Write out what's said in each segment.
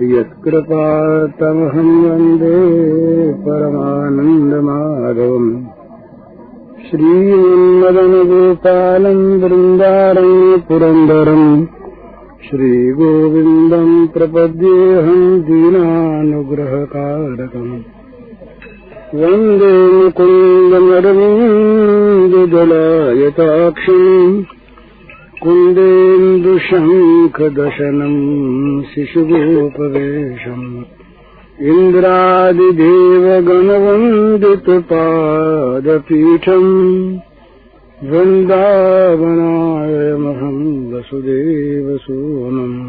यत्कृपातमहं वंदे परमानन्दमाधवम्। श्रीमन्मदनगोपालम् वृन्दारम् पुरन्दरम् श्रीगोविन्दम् प्रपद्येऽहम् दीनानुग्रहकारकम्। वंदे मुकुन्दमरविन्दजलायताक्षिम् कुन्देन्दुशङ्खदशनम् शिशुगोपवेशम् इन्द्रादिदेवगणवन्दितपादपीठम् वृन्दावनायमहम् वसुदेवसूनम्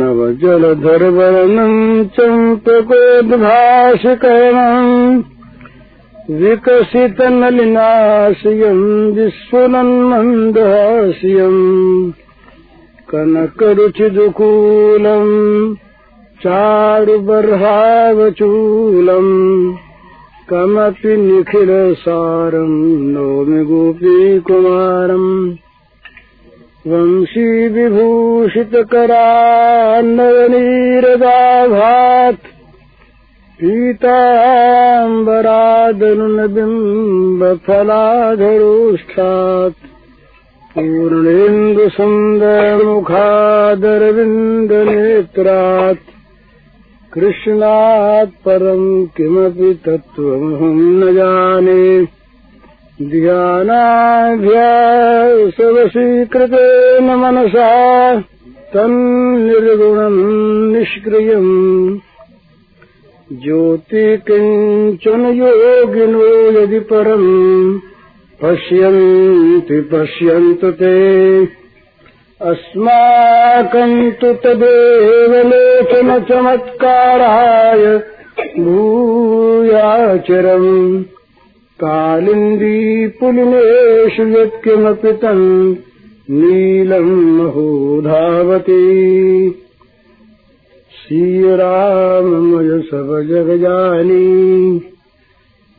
नवजलधरवर्णम् चम्पकोद्भाषकरणम् विकसितनलिनाशयम् विस्फुरन्मन्दहास्यम् कनकरुचिदुकूलम् चारुबर्हावचूलम् कमपि निखिलसारम् नौमि गोपीकुमारम् वंशीविभूषितकरान्नवनीरदाभात् पीताम्बरादनुनबिम्बफलाधरोष्ठात् पूर्णेन्दुसुन्दरमुखादरविन्दनेत्रात् कृष्णात् परम् किमपि तत्त्वमहम् न जाने। ध्यानाभ्यासवशीकृतेन मनसा तन्निर्गुणम् निष्क्रियम् ज्योति किंचन योगिनो यदि परम्, पश्यन्ति पश्यन्तु ते। अस्माकम् तु तदेव लोचनचमत्काराय भूयाचरम्। कालिन्दी पुलिनेषु यत्किमपि तम् नीलम् महो श्रीराममय सब जग जानी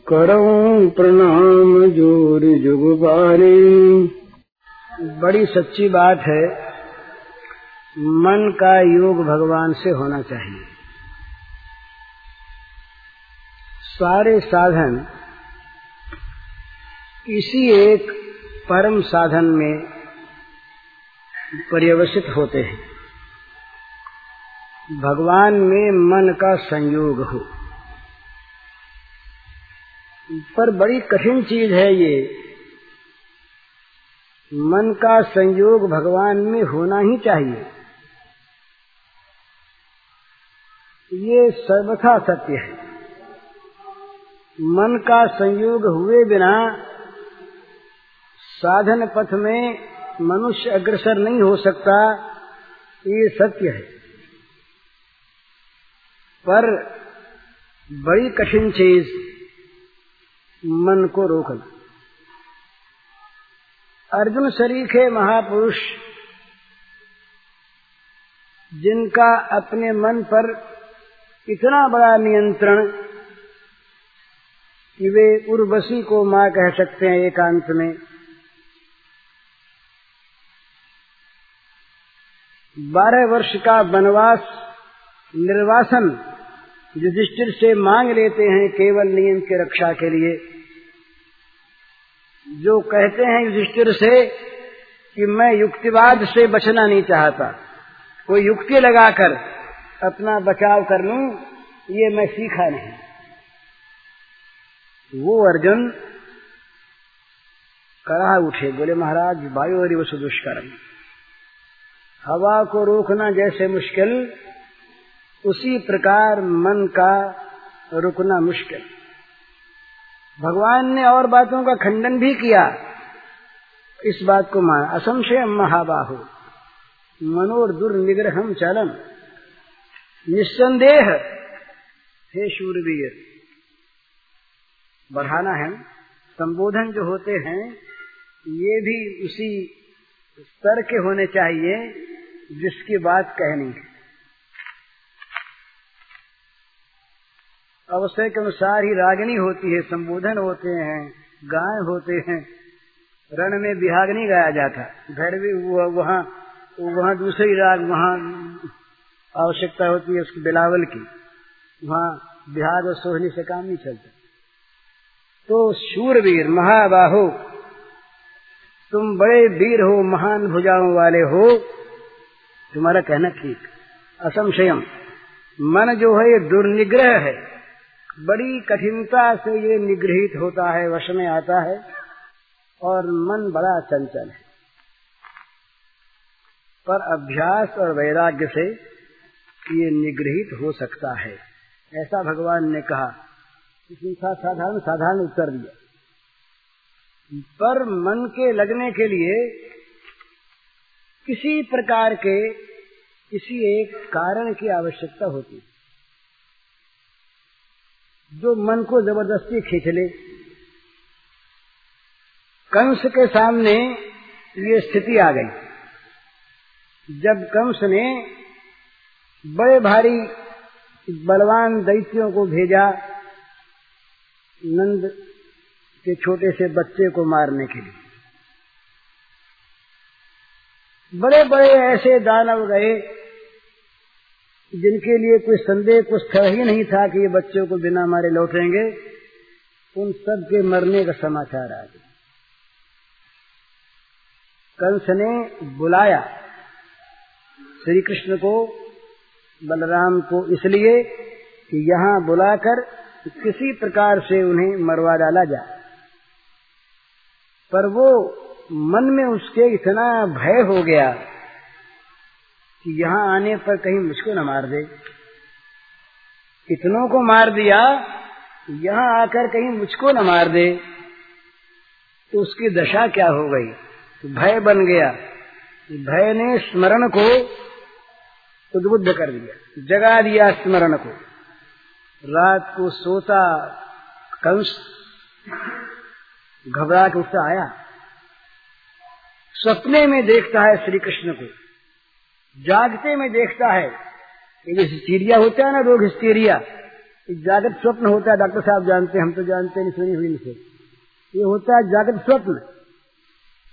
करऊं प्रणाम जोरी जुगुबारी बड़ी सच्ची बात है, मन का योग भगवान से होना चाहिए। सारे साधन इसी एक परम साधन में पर्यवसित होते हैं। भगवान में मन का संयोग हो। पर बड़ी कठिन चीज़ है ये। मन का संयोग भगवान में होना ही चाहिए। ये सर्वथा सत्य है। मन का संयोग हुए बिना साधन पथ में मनुष्य अग्रसर नहीं हो सकता, ये सत्य है। पर बड़ी कठिन चीज़ मन को रोकना। अर्जुन शरीक है महापुरुष जिनका अपने मन पर इतना बड़ा नियंत्रण कि वे उर्वशी को माँ कह सकते हैं एकांत में, बारह वर्ष का वनवास, निर्वासन युधिष्ठिर से मांग लेते हैं केवल नियम की रक्षा के लिए। जो कहते हैं युधिष्ठिर से कि मैं युक्तिवाद से बचना नहीं चाहता। कोई युक्ति लगाकर अपना बचाव कर लू, ये मैं सीखा नहीं। वो अर्जुन कड़ा उठे, बोले, महाराज, वायु और वसु दुष्कर्म। हवा को रोकना जैसे मुश्किल उसी प्रकार मन का रुकना मुश्किल। भगवान ने और बातों का खंडन भी किया। इस बात को मान। असंशय महाबाहु। मनोर दुर्निग्रहम चलम। निस्संदेह। हे शूरवीर। बढ़ाना है। संबोधन जो होते हैं, ये भी उसी स्तर के होने चाहिए जिसकी बात कहनी है। अवसर के अनुसार ही रागनी होती है, संबोधन होते हैं, गाय होते हैं। रण में बिहाग नहीं गाया जाता भैरवी वहाँ वहाँ दूसरी राग, वहाँ आवश्यकता होती है उसकी बिलावल की। वहाँ बिहार और सोहनी से काम नहीं चलता। तो शूरवीर, महाबाहो, तुम बड़े वीर हो, महान भुजाओं वाले हो। तुम्हारा कहना ठीक। असंशयम, मन जो है ये दुर्निग्रह है। बड़ी कठिनता से ये निग्रहित होता है, वश में आता है और मन बड़ा चंचल है। पर अभ्यास और वैराग्य से ये निग्रहित हो सकता है। ऐसा भगवान ने कहा इसमें साधारण साधारण उत्तर दिया। पर मन के लगने के लिए किसी प्रकार के किसी एक कारण की आवश्यकता होती जो मन को ज़बरदस्ती खींच ले। कंस के सामने ये स्थिति आ गई। जब कंस ने बड़े भारी बलवान दैत्यों को भेजा, नंद के छोटे से बच्चे को मारने के लिए। बड़े बड़े ऐसे दानव गए जिनके लिए कोई संदेह, कुछ था ही नहीं था कि ये बच्चों को बिना मारे लौटेंगे, उन सब के मरने का समाचार आ गया। कंस ने बुलाया श्री कृष्ण को, बलराम को इसलिए कि यहाँ बुलाकर किसी प्रकार से उन्हें मरवा डाला जाए। पर वो मन में उसके इतना भय हो गया कि यहाँ आने पर कहीं मुझको न मार दे। इतनों को मार दिया, यहाँ आकर कहीं मुझको न मार दे। तो उसकी दशा क्या हो गई? तो भय बन गया। भय ने स्मरण को उद्बुद्ध कर दिया। जगा दिया स्मरण को। रात को सोता कंस घबरा के उससे आया। सपने में देखता है श्री कृष्ण को। जागते में देखता है ये हिस्टीरिया होता है ना, रोग हिस्टीरिया जागृत स्वप्न होता है, डॉक्टर साहब जानते हैं, हम तो जानते नहीं सुनी हुई नहीं ये होता है जागृत स्वप्न।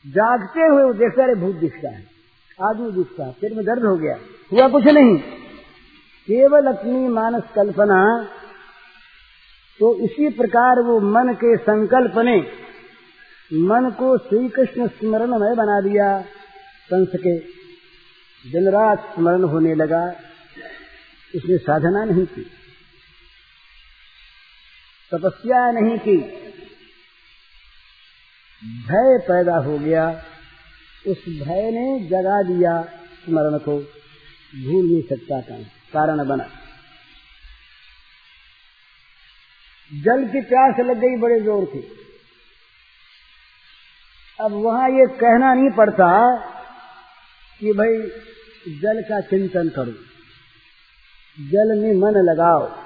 जागते हुए वो देखता है भूत दिखता है, आदमी दिखता है, पेट में दर्द हो गया, हुआ कुछ नहीं। केवल अपनी मानस कल्पना तो इसी प्रकार वो मन के संकल्प ने मन को श्री कृष्ण स्मरणमय बना दिया कंस के। दिन रात स्मरण होने लगा, उसने साधना नहीं की, तपस्या नहीं की। भय पैदा हो गया, उस भय ने जगा दिया स्मरण को, भूल नहीं सकता था, कारण बना। जल की प्यास लग गई, बड़े ज़ोर से अब वहाँ ये कहना नहीं पड़ता कि भाई जल का चिंतन करो। जल में मन लगाओ।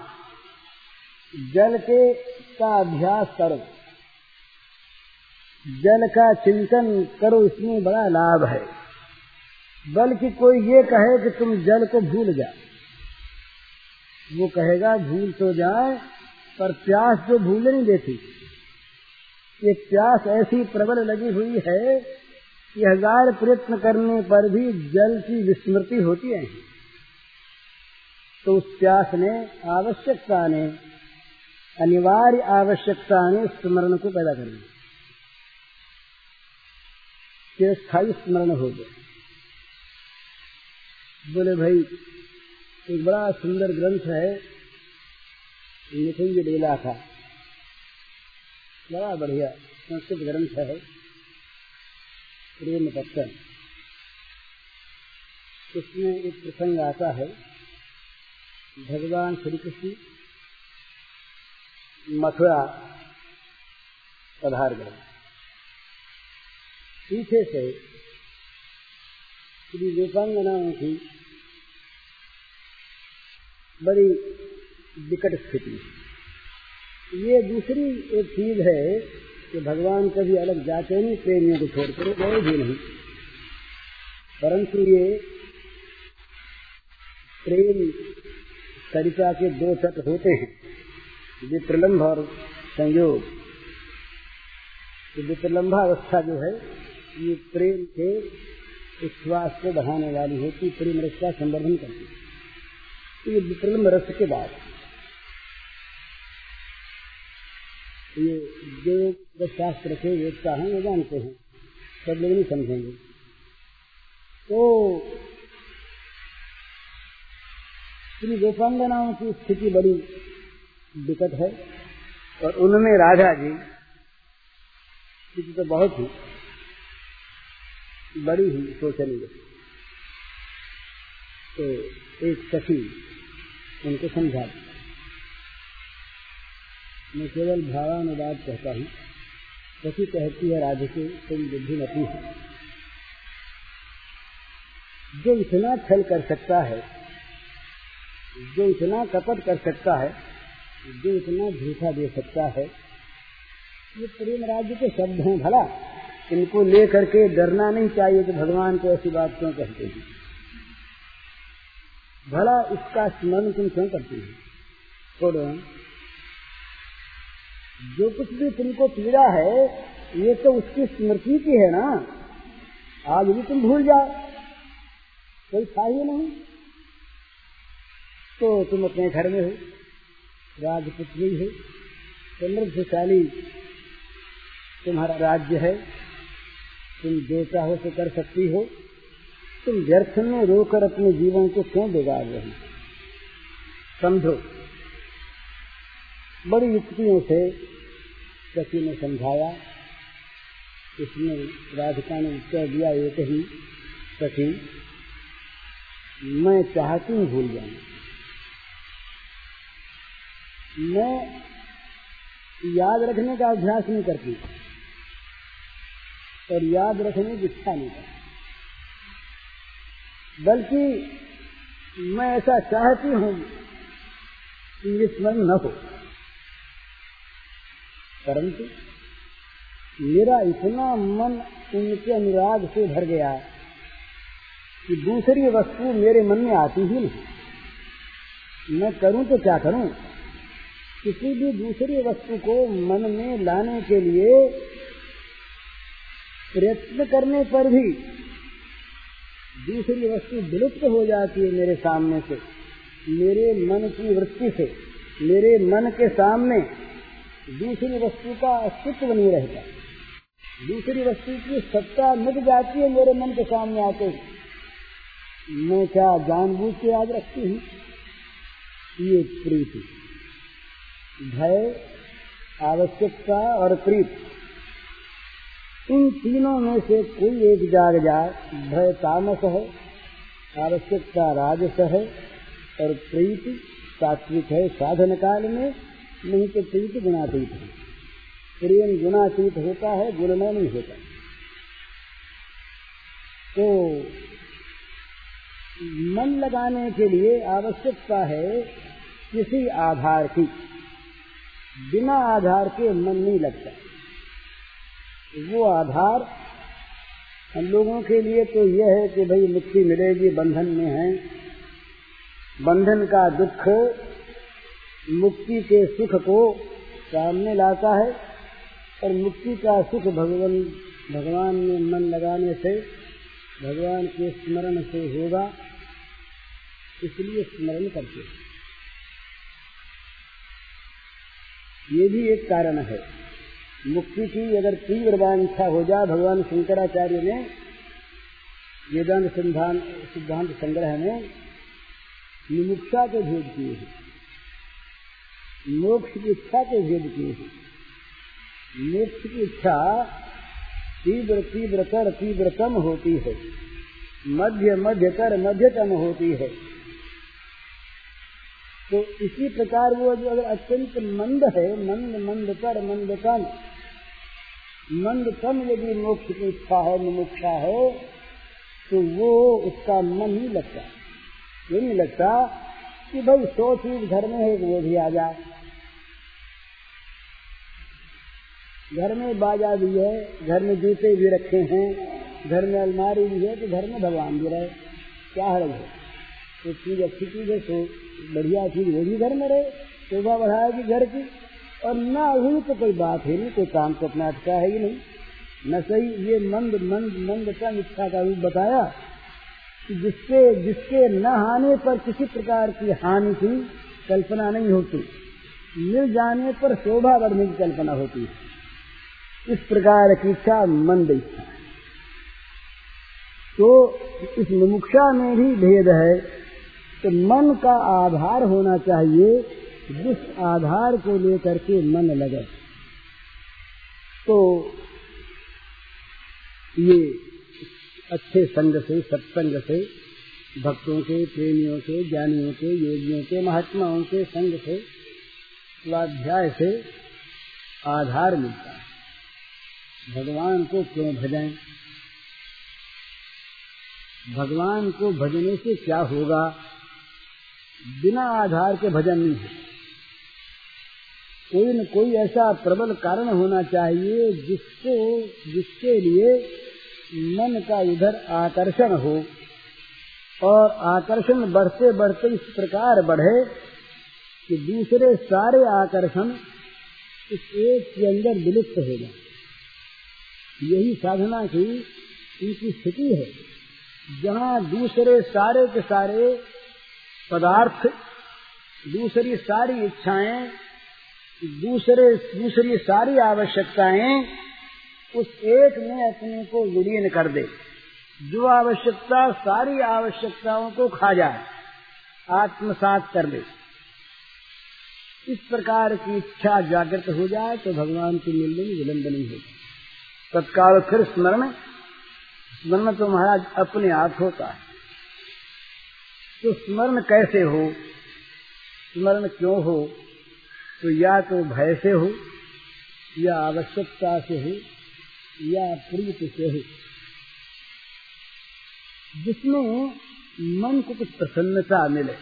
जल के का अभ्यास करो। जल का चिंतन करो, इसमें बड़ा लाभ है। बल्कि कोई ये कहे कि तुम जल को भूल जा वो कहेगा, भूल तो जाए पर प्यास जो भूल नहीं देती। ये प्यास ऐसी प्रबल लगी हुई है कि हज़ार प्रयत्न करने पर भी जल की विस्मृति होती है। तो उस प्यास ने, आवश्यकता ने, अनिवार्य आवश्यकता ने स्मरण को पैदा कर दिया स्थायी स्मरण हो गया। बोले, भाई, एक बड़ा सुंदर ग्रंथ है निखिंज डेला का। बड़ा बढ़िया संस्कृत ग्रंथ है। प्रेम पत्तन इसमें एक प्रसंग आता है। भगवान श्री कृष्ण मथुरा पधार गए। पीछे से श्री रूपांगनाओं की बड़ी विकट स्थिति। ये दूसरी एक चीज़ है कि भगवान कभी अलग जाते नहीं प्रेमियों को छोड़कर गए भी नहीं। परंतु ये प्रेम सरिता के दो तट होते हैं जो प्रलम्भ और संयोग। तो अवस्था जो है, ये प्रेम के विश्वास को बढ़ाने वाली होती, प्रेम रस का संवर्धन करती। है तो ये विप्रलम्ब रस के बाद। ये जो शास्त्र के वेदता हैं, वो जानते हैं। सब लोग नहीं समझेंगे। तो श्री गोपांगनाओं की स्थिति बड़ी विकट है और उनमें राधा जी स्थिति तो बहुत ही बड़ी ही शोचनीय तो एक सखी उनको समझा मैं केवल भावानुवाद कहता हूँ। सखी कहती है राधिके तुम बुद्धिमती है। जो इतना छल कर सकता है, जो इतना कपट कर सकता है, जो इतना झूठा दे सकता है, ये प्रेम राज्य के शब्द हैं भला। इनको लेकर के डरना नहीं चाहिए कि भगवान को ऐसी बात क्यों कहते हैं। भला इसका स्मरण तुम क्यों करते हैं? छोड़ो। जो कुछ भी तुमको पीड़ा है, ये तो उसकी स्मृति की है ना। आज भी तुम भूल जाओ। कोई था ही नहीं। तो तुम अपने घर में हो, राजपुत्री हो, समृद्धशाली। तुम्हारा राज्य है। तुम जो चाहो तो कर सकती हो। तुम व्यर्थ में रोकर अपने जीवन को क्यों बिगाड़ रही समझो। बड़ी युक्तियों से सखी ने समझाया। इसमें राधिका ने उत्तर दिया, एक ही सखी, मैं चाहती हूँ भूल जाऊँ। मैं याद रखने का अभ्यास नहीं करती और याद रखने की इच्छा नहीं करती। बल्कि मैं ऐसा चाहती हूँ कि ये स्मरण न हो। परंतु मेरा इतना मन उनके अनुराग से भर गया कि दूसरी वस्तु मेरे मन में आती ही नहीं। मैं करूँ तो क्या करूँ? किसी भी दूसरी वस्तु को मन में लाने के लिए प्रयत्न करने पर भी दूसरी वस्तु विलुप्त हो जाती है मेरे सामने से, मेरे मन की वृत्ति से, मेरे मन के सामने। दूसरी वस्तु का अस्तित्व नहीं रहता। दूसरी वस्तु की सत्ता मिट जाती है मेरे मन के सामने आते मैं क्या जानबूझ के याद रखती हूँ? ये प्रीति। भय, आवश्यकता और प्रीत। इन तीनों में से कोई एक जाग जाए भय तामस है, आवश्यकता राजस है, और प्रीति सात्विक है साधन काल में नहीं तो प्रीति गुणातीत है। प्रेम गुणातीत होता है गुणमय नहीं होता। तो मन लगाने के लिए आवश्यकता है किसी आधार की। बिना आधार के मन नहीं लगता। वो आधार हम लोगों के लिए तो यह है कि भाई मुक्ति मिलेगी, बंधन में है। बंधन का दुख मुक्ति के सुख को सामने लाता है और मुक्ति का सुख भगवान भगवान में मन लगाने से, भगवान के स्मरण से होगा, इसलिए स्मरण करते हैं। ये भी एक कारण है। मुक्ति की अगर तीव्र वांछा हो जाए भगवान शंकराचार्य ने वेदांत सिद्धांत सिद्धांत संग्रह में, मुमुक्षा के भेद किए हैं। मोक्ष की इच्छा के भेद किए है। मोक्ष की इच्छा तीव्र तीव्रतर तीव्रतम होती है। मध्य मध्यतर मध्यतम होती है। तो इसी प्रकार वो जो अगर अत्यंत मंद है, मंद मंद कर मंद कम मंद कम यदि मोक्ष की इच्छा है, मुमुक्षा है तो वो उसका मन नहीं लगता ये नहीं लगता कि भाई सौ चीज़ घर में है वो भी आ जाए? घर में बाजा भी है, घर में जूते भी रखे हैं, घर में अलमारी भी है तो घर में भगवान भी रहे। क्या हर्ज है? तो चीज़ अच्छी चीज़ है तो बढ़िया चीज़ वो भी घर में रहे, शोभा बढ़ाएगी घर की, और न हुई तो कोई बात ही नहीं, कोई काम तो अपना अटका है ही नहीं। न सही, ये मंद मंद मंद का इच्छा का रूप बताया कि जिसके जिसके न आने पर किसी प्रकार की हानि की कल्पना नहीं होती। मिल जाने पर शोभा बढ़ने की कल्पना होती है। इस प्रकार की इच्छा मंद इच्छा तो इस मुमुक्षा में भी भेद है तो मन का आधार होना चाहिए, जिस आधार को लेकर के मन लगे। तो ये अच्छे संग से, सत्संग से, भक्तों के, प्रेमियों के, ज्ञानियों के, योगियों के, महात्माओं के संग से, स्वाध्याय से आधार मिलता है। भगवान को क्यों भजें भगवान को भजने से क्या होगा? बिना आधार के भजन नहीं है। कोई न कोई ऐसा प्रबल कारण होना चाहिए जिससे, जिसके लिए मन का इधर आकर्षण हो और आकर्षण बढ़ते बढ़ते इस प्रकार बढ़े कि दूसरे सारे आकर्षण इस एक के अंदर विलुप्त हो जाए। यही साधना की उनकी स्थिति है। जहाँ दूसरे सारे के सारे पदार्थ, दूसरी सारी इच्छाएँ, दूसरे, दूसरी सारी आवश्यकताएँ, उस एक में अपने को विलीन कर दे। जो आवश्यकता, सारी आवश्यकताओं को खा जाए, आत्मसात कर ले इस प्रकार की इच्छा जागृत हो जाए तो भगवान की मिलने में विलंब नहीं होगा। तत्काल फिर स्मरण स्मरण तो महाराज अपने आप होता है। तो स्मरण कैसे हो? स्मरण क्यों हो? तो या तो भय से हो, या आवश्यकता से हो, या प्रीत से हो। जिसमें मन को कुछ प्रसन्नता मिले।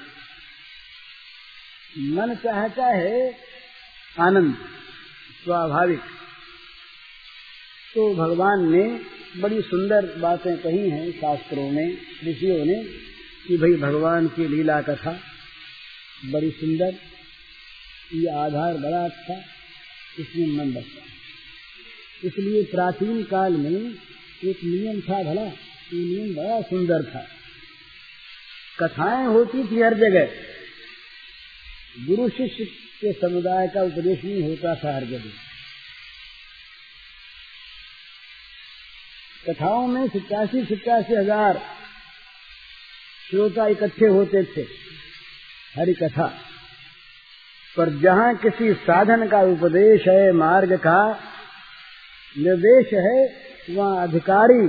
मन चाहता है आनंद, स्वाभाविक। तो भगवान ने बड़ी सुंदर बातें कही हैं शास्त्रों में, ऋषियों ने, कि भाई भगवान की लीला कथा बड़ी सुंदर, ये आधार बड़ा अच्छा इसमें मन बचता इसलिए प्राचीन काल में एक नियम था भला, ये नियम बड़ा सुंदर था। कथाएँ होती थी हर जगह। गुरु शिष्य के समुदाय का उपदेश नहीं होता था हर जगह। कथाओं में सिक्यासी सिक्यासी हज़ार श्रोता इकट्ठे होते थे। हरि कथा। पर जहाँ किसी साधन का उपदेश है, मार्ग का निर्देश है, वहाँ अधिकारी,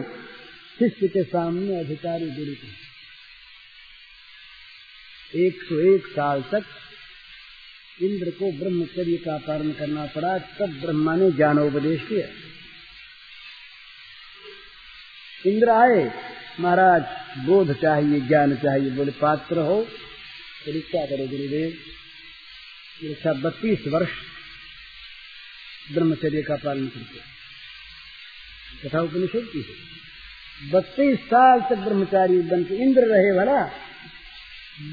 शिष्य के सामने अधिकारी गुरु के एक सौ एक साल तक इंद्र को ब्रह्मचर्य का पालन करना पड़ा, तब ब्रह्मा ने ज्ञानोपदेश किया। इंद्र आए, महाराज, बोध चाहिए, ज्ञान चाहिए, बोले, पात्र हो। परीक्षा करो गुरुदेव? परीक्षा बत्तीस वर्ष ब्रह्मचर्य का पालन करके तथा उपनिषद की है। बत्तीस साल तक ब्रह्मचारी बन के इंद्र रहे भला,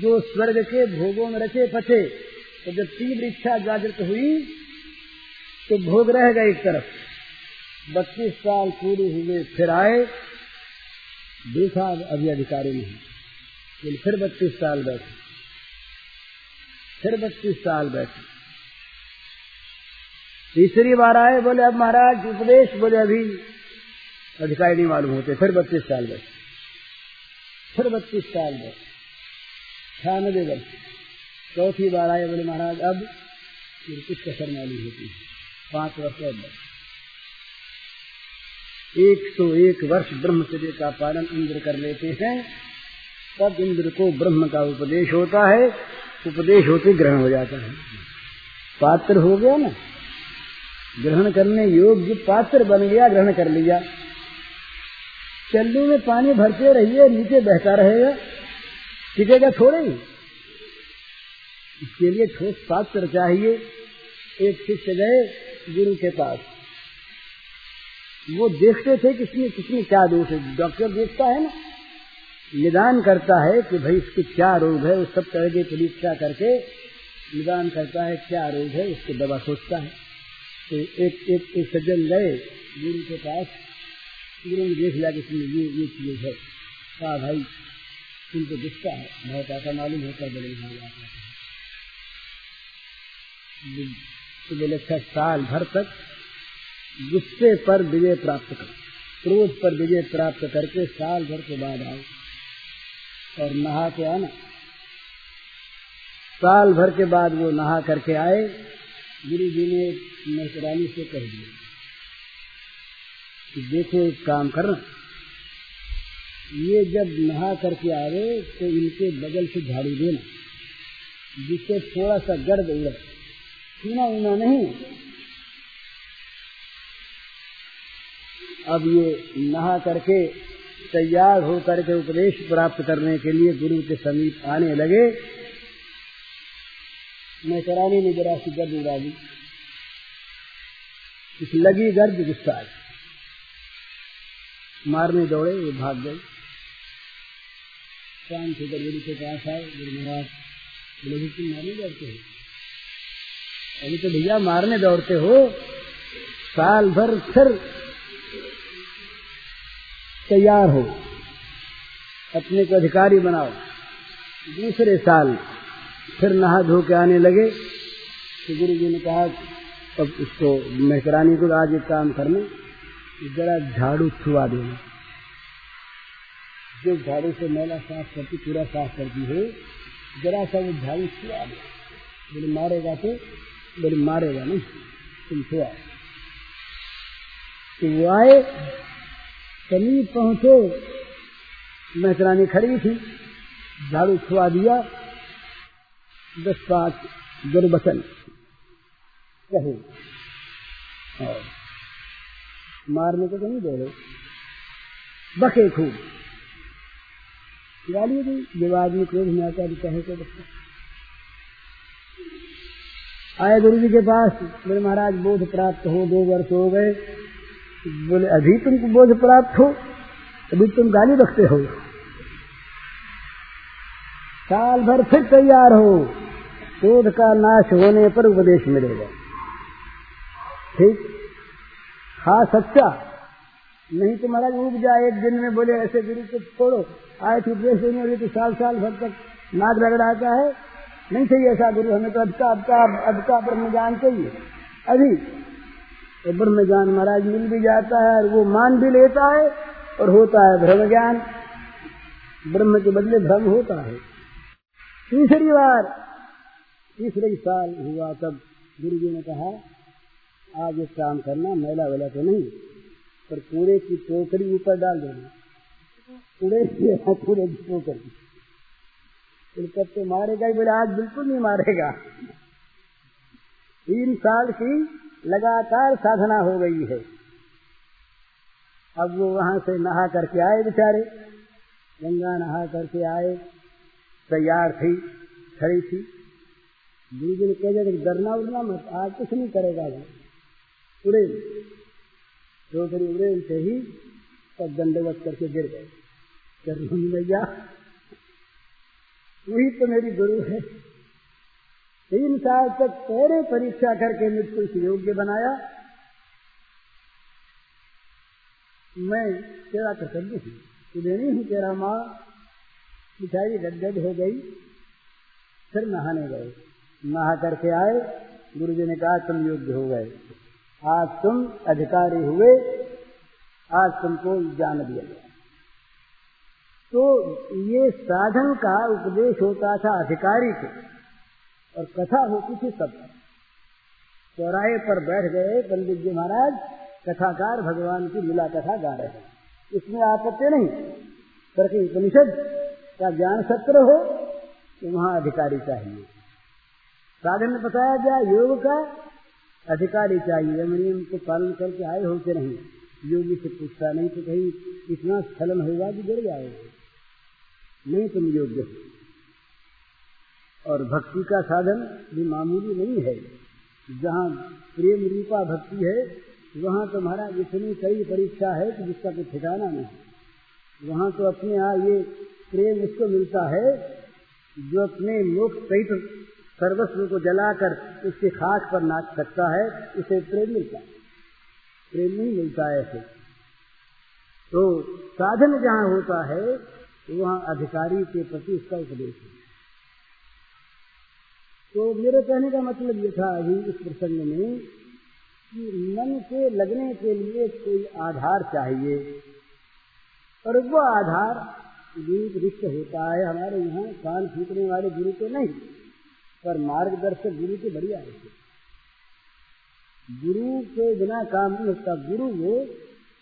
जो स्वर्ग के भोगों में रचे पचे तो जब तीव्र इच्छा जागृत हुई तो भोग रह गए एक तरफ़। बत्तीस साल पूरे हुए, फिर आए देखा अभी अधिकारी नहीं। लेकिन फिर बत्तीस साल बैठे। फिर बत्तीस साल बैठे। तीसरी बार आए, बोले, अब महाराज, उपदेश, बोले, अभी अधिकारी नहीं मालूम होते। फिर बत्तीस साल बैठे। फिर बत्तीस साल बैठे। छियानबे वर्ष चौथी बार आए, बोले, महाराज, अब कुछ कसर मालूम होती है? पाँच वर्ष बैठे 101 वर्ष ब्रह्मचर्य का पालन इंद्र कर लेते हैं, तब इंद्र को ब्रह्म का उपदेश होता है, उपदेश होते ग्रहण हो जाता है। पात्र हो गया ना? ग्रहण करने योग्य पात्र बन गया, ग्रहण कर लिया। चल्लू में पानी भरते रहिए, नीचे बहता रहेगा, टिकेगा थोड़े ही। इसके लिए ठोस पात्र चाहिए। एक शिष्य गए गुरु के पास। वो देखते थे कि इसमें क्या दोष है। डॉक्टर देखता है ना, निदान करता है कि भाई इसके क्या रोग है उस सब तरह की परीक्षा करके निदान करता है क्या रोग है, उसको दवा सोचता है। तो एक एक एक सज्जन गए, गुरु के पास, गुरु ने देख लिया कि ये ये चीज़ है। कहा, भाई, तुमको दिखता है, बहुत ऐसा मालूम होता है, बड़े तो बोले अच्छा साल भर तक गुस्से पर विजय प्राप्त कर। क्रोध पर विजय प्राप्त करके साल भर के बाद आओ। और नहा के आना। साल भर के बाद वो नहा करके आए। गुरु जी ने महतरानी से कह दिया कि देखो एक काम करना। ये जब नहा करके आवे तो इनके बगल से झाड़ू देना, जिससे थोड़ा सा गर्द उड़े। सुना उना नहीं अब ये नहा करके तैयार होकर के उपदेश प्राप्त करने के लिए गुरु के समीप आने लगे। मैं कराने में जरा सी गर्द उड़ा दी। कुछ लगी गर्द गुस्सा मारने दौड़े, वो भाग गए। शाम से गुरु के पास आए। गुरु महाराज बोले, तुम मारने दौड़ते हो? अभी तो भैया, मारने दौड़ते हो? साल भर फिर तैयार हो। अपने को अधिकारी बनाओ। दूसरे साल फिर नहा धो के आने लगे। तो गुरु जी ने कहा, अब उसको मेहरानी को आज एक काम करना जरा झाड़ू छुआ देना जो झाड़ू से मैला साफ़ करती, पूरा साफ़ करती है, जरा सा वो झाड़ू छुआ दे। बोले, मारेगा तो? बोले, मारेगा नहीं, तुम छुआ तो वो आए। समीप पहुँचे। मेहरानी खड़ी थी, झाड़ू छुआ दिया। दस पाँच दुर्वचन कहे और मारने को तो नहीं दे रहे बके खूब। गाली दी जब आदमी क्रोध में आता है, कहे तो बच्चा आए गुरु जी के पास बोले महाराज बोध प्राप्त हो, दो वर्ष हो गए। बोले, अभी तुमको बोध प्राप्त हो, अभी तुम गाली रखते हो। साल भर फिर तैयार हो, क्रोध का नाश होने पर उपदेश मिलेगा। ठीक? हाँ सच्चा। नहीं तो महाराज उग जाए एक दिन में, बोले, ऐसे गुरु को छोड़ो। आए थे उपदेश देने वाले तो साल साल भर तक नाक रगड़ाता है। नहीं चाहिए ऐसा गुरु, हमें तो अबका अबका अबका ब्रह्म ज्ञान चाहिए। अभी तो ब्रह्म ज्ञान महाराज मिल भी जाता है और वो मान भी लेता है और होता है ब्रह्म ज्ञान। ब्रह्म के बदले भ्रम होता है। तीसरी बार, तीसरे साल हुआ तब गुरु जी ने कहा, आज एक काम करना, मेला वैला तो नहीं, पर कूड़े की टोकरी ऊपर डाल देना। कूड़े कूड़े की टोकरी। कब तो मारेगा ही बोले, आज बिल्कुल नहीं मारेगा। तीन साल की लगातार साधना हो गई है। अब वो वहाँ से नहा करके आए बेचारे। गंगा नहा करके आए, तैयार थी, खड़ी थी। गुरु ने कह दिया डरना उड़ना मत, आज कुछ नहीं करेगा वो। उड़े। चौधरी उड़े से ही तब दंडवत करके गिर गए। चरणों भैया वही तो मेरी गुरु है। तीन साल तक पहले परीक्षा करके मुझको इस योग्य बनाया। मैं तेरा कर्तव्य हूँ। तुझे नहीं हूँ तेरा माँ। मिठाई गदगद हो गई। फिर नहाने गए। नहा करके आए। गुरु जी ने कहा, तुम योग्य हो गए। आज तुम अधिकारी हुए। आज तुमको जान दिया गया। तो ये साधन का उपदेश होता था अधिकारी को। और कथा होती थी सब। चौराहे पर बैठ गए पंडित जी महाराज, कथाकार भगवान की लीला कथा गा रहे हैं। इसमें आपत्ति नहीं। करके उपनिषद का ज्ञान सत्र हो तो वहाँ अधिकारी चाहिए। साधन में बताया गया, योग का अधिकारी चाहिए। नियम को पालन करके आए हो कि नहीं। योगी से पूछता नहीं तो कहीं इतना स्खलन होगा कि गिर जाएगा नहीं तुम योग्य हो। और भक्ति का साधन भी मामूली नहीं है। जहाँ प्रेम रूपा भक्ति है, वहाँ तो महाराज इतनी कई परीक्षा है कि जिसका कोई ठिकाना नहीं वहाँ तो अपने यहाँ ये प्रेम उसको मिलता है, जो अपने लोक सहित सर्वस्व को जलाकर उसके खाक पर नाच सकता है, उसे प्रेम मिलता है। प्रेम नहीं मिलता है ऐसे। तो साधन जहाँ होता है, वहाँ अधिकारी के प्रति उसका उपदेश है। तो मेरे कहने का मतलब ये था अभी इस प्रसंग में कि मन के लगने के लिए कोई आधार चाहिए। और वो आधार दीप रिक्त होता है हमारे यहाँ कान फूकने वाले गुरु के नहीं, पर मार्गदर्शक गुरु के बढ़िया है। गुरु के बिना काम नहीं होता। गुरु वो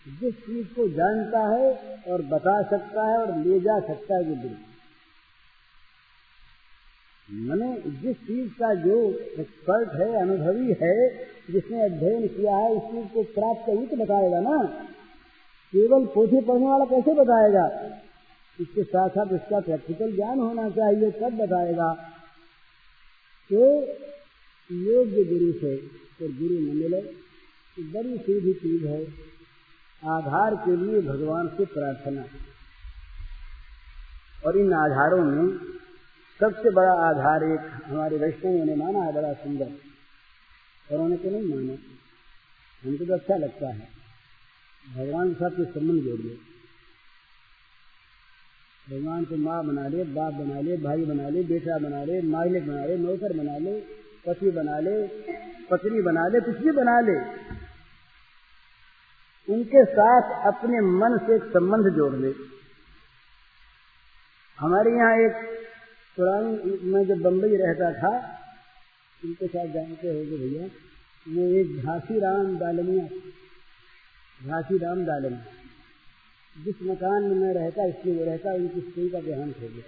जिस चीज़ को जानता है और बता सकता है और ले जा सकता है वो गुरु। मैंने जिस चीज़ का जो एक्सपर्ट है, अनुभवी है, जिसने अध्ययन किया है उस चीज़ को प्राप्त ही तो बताएगा ना? केवल पोथी पढ़ने वाला कैसे बताएगा? इसके साथ साथ इसका प्रैक्टिकल ज्ञान होना चाहिए, तब बताएगा। तो योग्य गुरु से तो गुरु न मिले तो बड़ी सीधी चीज़ है। आधार के लिए भगवान से प्रार्थना। और इन आधारों में सबसे बड़ा आधार एक हमारे वैष्णवों ने माना है, बड़ा सुंदर। और उन्होंने तो नहीं माना। हमको तो अच्छा लगता है। भगवान के साथ संबंध जोड़िए भगवान को माँ बना ले, बाप बना ले, भाई बना ले, बेटा बना ले, मालिक बना ले, नौकर बना ले, पति बना ले, पत्नी बना ले, कुछ भी बना ले। उनके साथ अपने मन से एक संबंध जोड़ ले। हमारे यहाँ एक पुरानी मैं जब बम्बई रहता था उनके साथ जानते होंगे भैया वो एक झांसी राम दालमिया झांसी राम दालमिया जिस मकान में मैं रहता, इसलिए वो रहता, उनकी स्त्री का देहांत हो गया।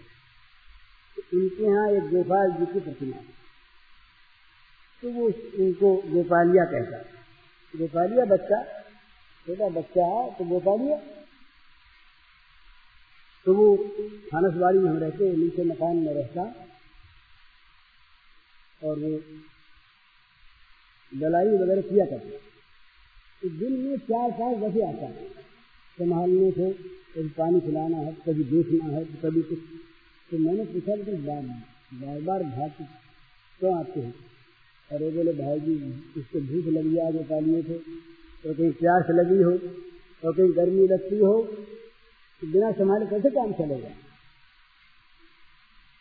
तो उनके यहाँ एक गोपाल जी की प्रतिमा तो वो उनको गोपालिया कहता गोपालिया बच्चा, छोटा बच्चा है तो गोपालिया तो वो थानसबाड़ी में हम रहते नीचे मकान में रहता। और वो दलाई वगैरह किया करते। तो दिन में चार पाँच बजे आता। है संभालने से कभी पानी खिलाना है, कभी देखना है तो कभी कुछ। तो मैंने पूछा कि बार बार बार भाग क्यों आते हैं? अरे बोले भाई जी इसको भूख लगी, आज पालिए थे। तो कहीं प्यास लगी हो तो कहीं गर्मी लगती हो बिना संभाले कैसे काम चलेगा?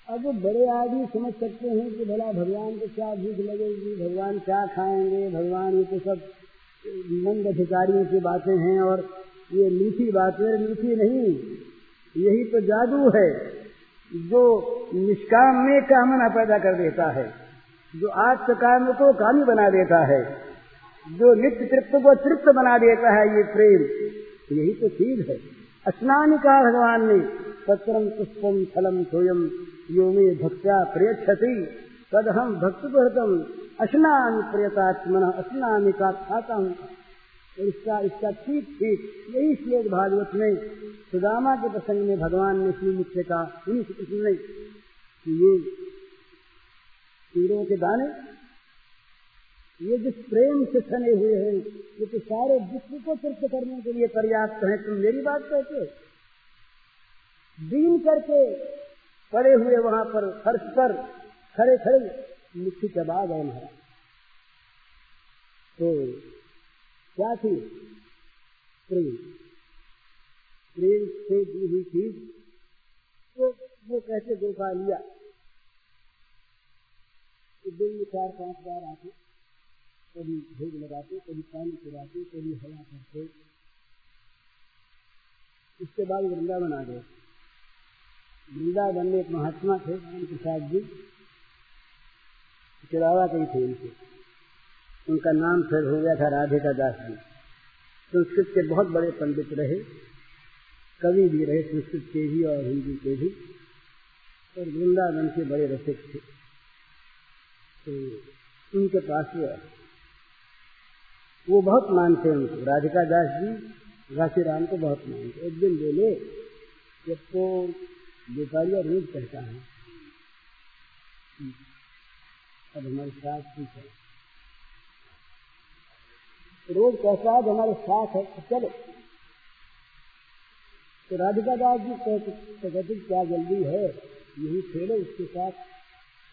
अब बड़े आदमी समझ सकते हैं कि भला भगवान को क्या भूख लगेगी, भगवान क्या खाएँगे, भगवान ये तो सब मंद अधिकारियों की बातें हैं और ये मीठी बातें मीठी नहीं, यही तो जादू है जो निष्काम में कामना पैदा कर देता है, जो आत्म काम को कामी बना देता है, जो नित्य तृप्त को तृप्त बना देता है ये प्रेम। यही तो चीज़ है। स्नान कहा भगवान ने पत्रम पुष्पम फलम सोयम यो में भक्त्या प्रयक्षति तद हम भक्त भरतम स्नान प्रियतात्मन स्नान का खाता हूँ इसका इसका ठीक ठीक, यही श्लोक भागवत में सुदामा के प्रसंग में भगवान ने श्री मुख्य का उन्हीं कृष्ण ने कि ये तीरों के दाने ये जिस प्रेम से सने हुए हैं, ये तो सारे विश्व को तृप्त करने के लिए पर्याप्त है। तुम मेरी बात कहते दीन करके पड़े हुए वहाँ पर फर्श पर खड़े खड़े मिट्टी चबा गए महाराज तो क्या थी? प्रेम। प्रेम से दी हुई चीज़ तो वो कैसे गोपालिया तो दिन में चार पाँच बार आते। कभी भोग लगाते, कभी पानी पिलाते, कभी हवा करते। इसके बाद वृंदावन आ गए। वृंदावन में एक महात्मा थे, राम प्रसाद जी। चिरावा कहीं थे उनके उनका नाम फिर हो गया था राधिका दास जी। संस्कृत के बहुत बड़े पंडित रहे। कवि भी रहे, संस्कृत के भी और हिंदी के भी। और वृंदावन के बड़े रसिक थे। तो उनके पास वो वो बहुत मानते हैं उनको। राधिका दास जी घासी राम को बहुत मानते एक दिन बोले जब तो व्यापारिया रोज कहता है, अब हमारे साथ ठीक है रोज कहता है हमारे साथ है तो चलो। तो राधिका दास जी कहते क्या जल्दी है? यही खेलो उसके साथ।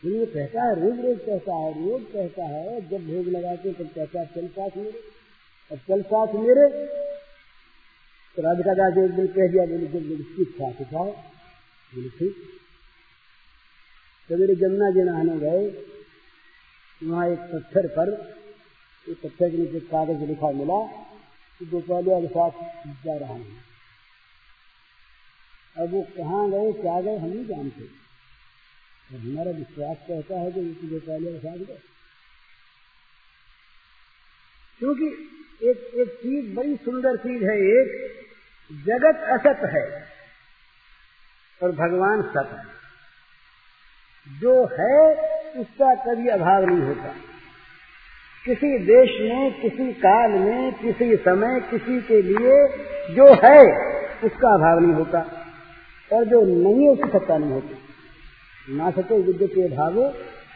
ये कहता है रोज रोज कहता है रोज कहता है, जब भोग लगाते तब कहता है, चल साथ मेरे, अब चल साथ मेरे। तो राधिका दास एक दिन कह दिया बोले जब मेरी ठीक था सिखाओ बोले, ठीक। मेरे जमुना जी नहाने गए, वहाँ एक पत्थर पर, एक पत्थर के नीचे कागज़ लिखा मिला, कि गोपालिया के साथ जा रहा हूँ। अब वो कहाँ गए, क्या गए, हम नहीं जानते। और हमारा विश्वास कहता है कि जो पहले साथ गए। क्योंकि एक एक चीज़ बड़ी सुंदर चीज़ है, एक जगत असत है और भगवान सत है। जो है उसका कभी अभाव नहीं होता। किसी देश में, किसी काल में, किसी समय, किसी के लिए जो है उसका अभाव नहीं होता। और जो नहीं है उसकी सत्ता नहीं होती। ना सतो विद्यते भागो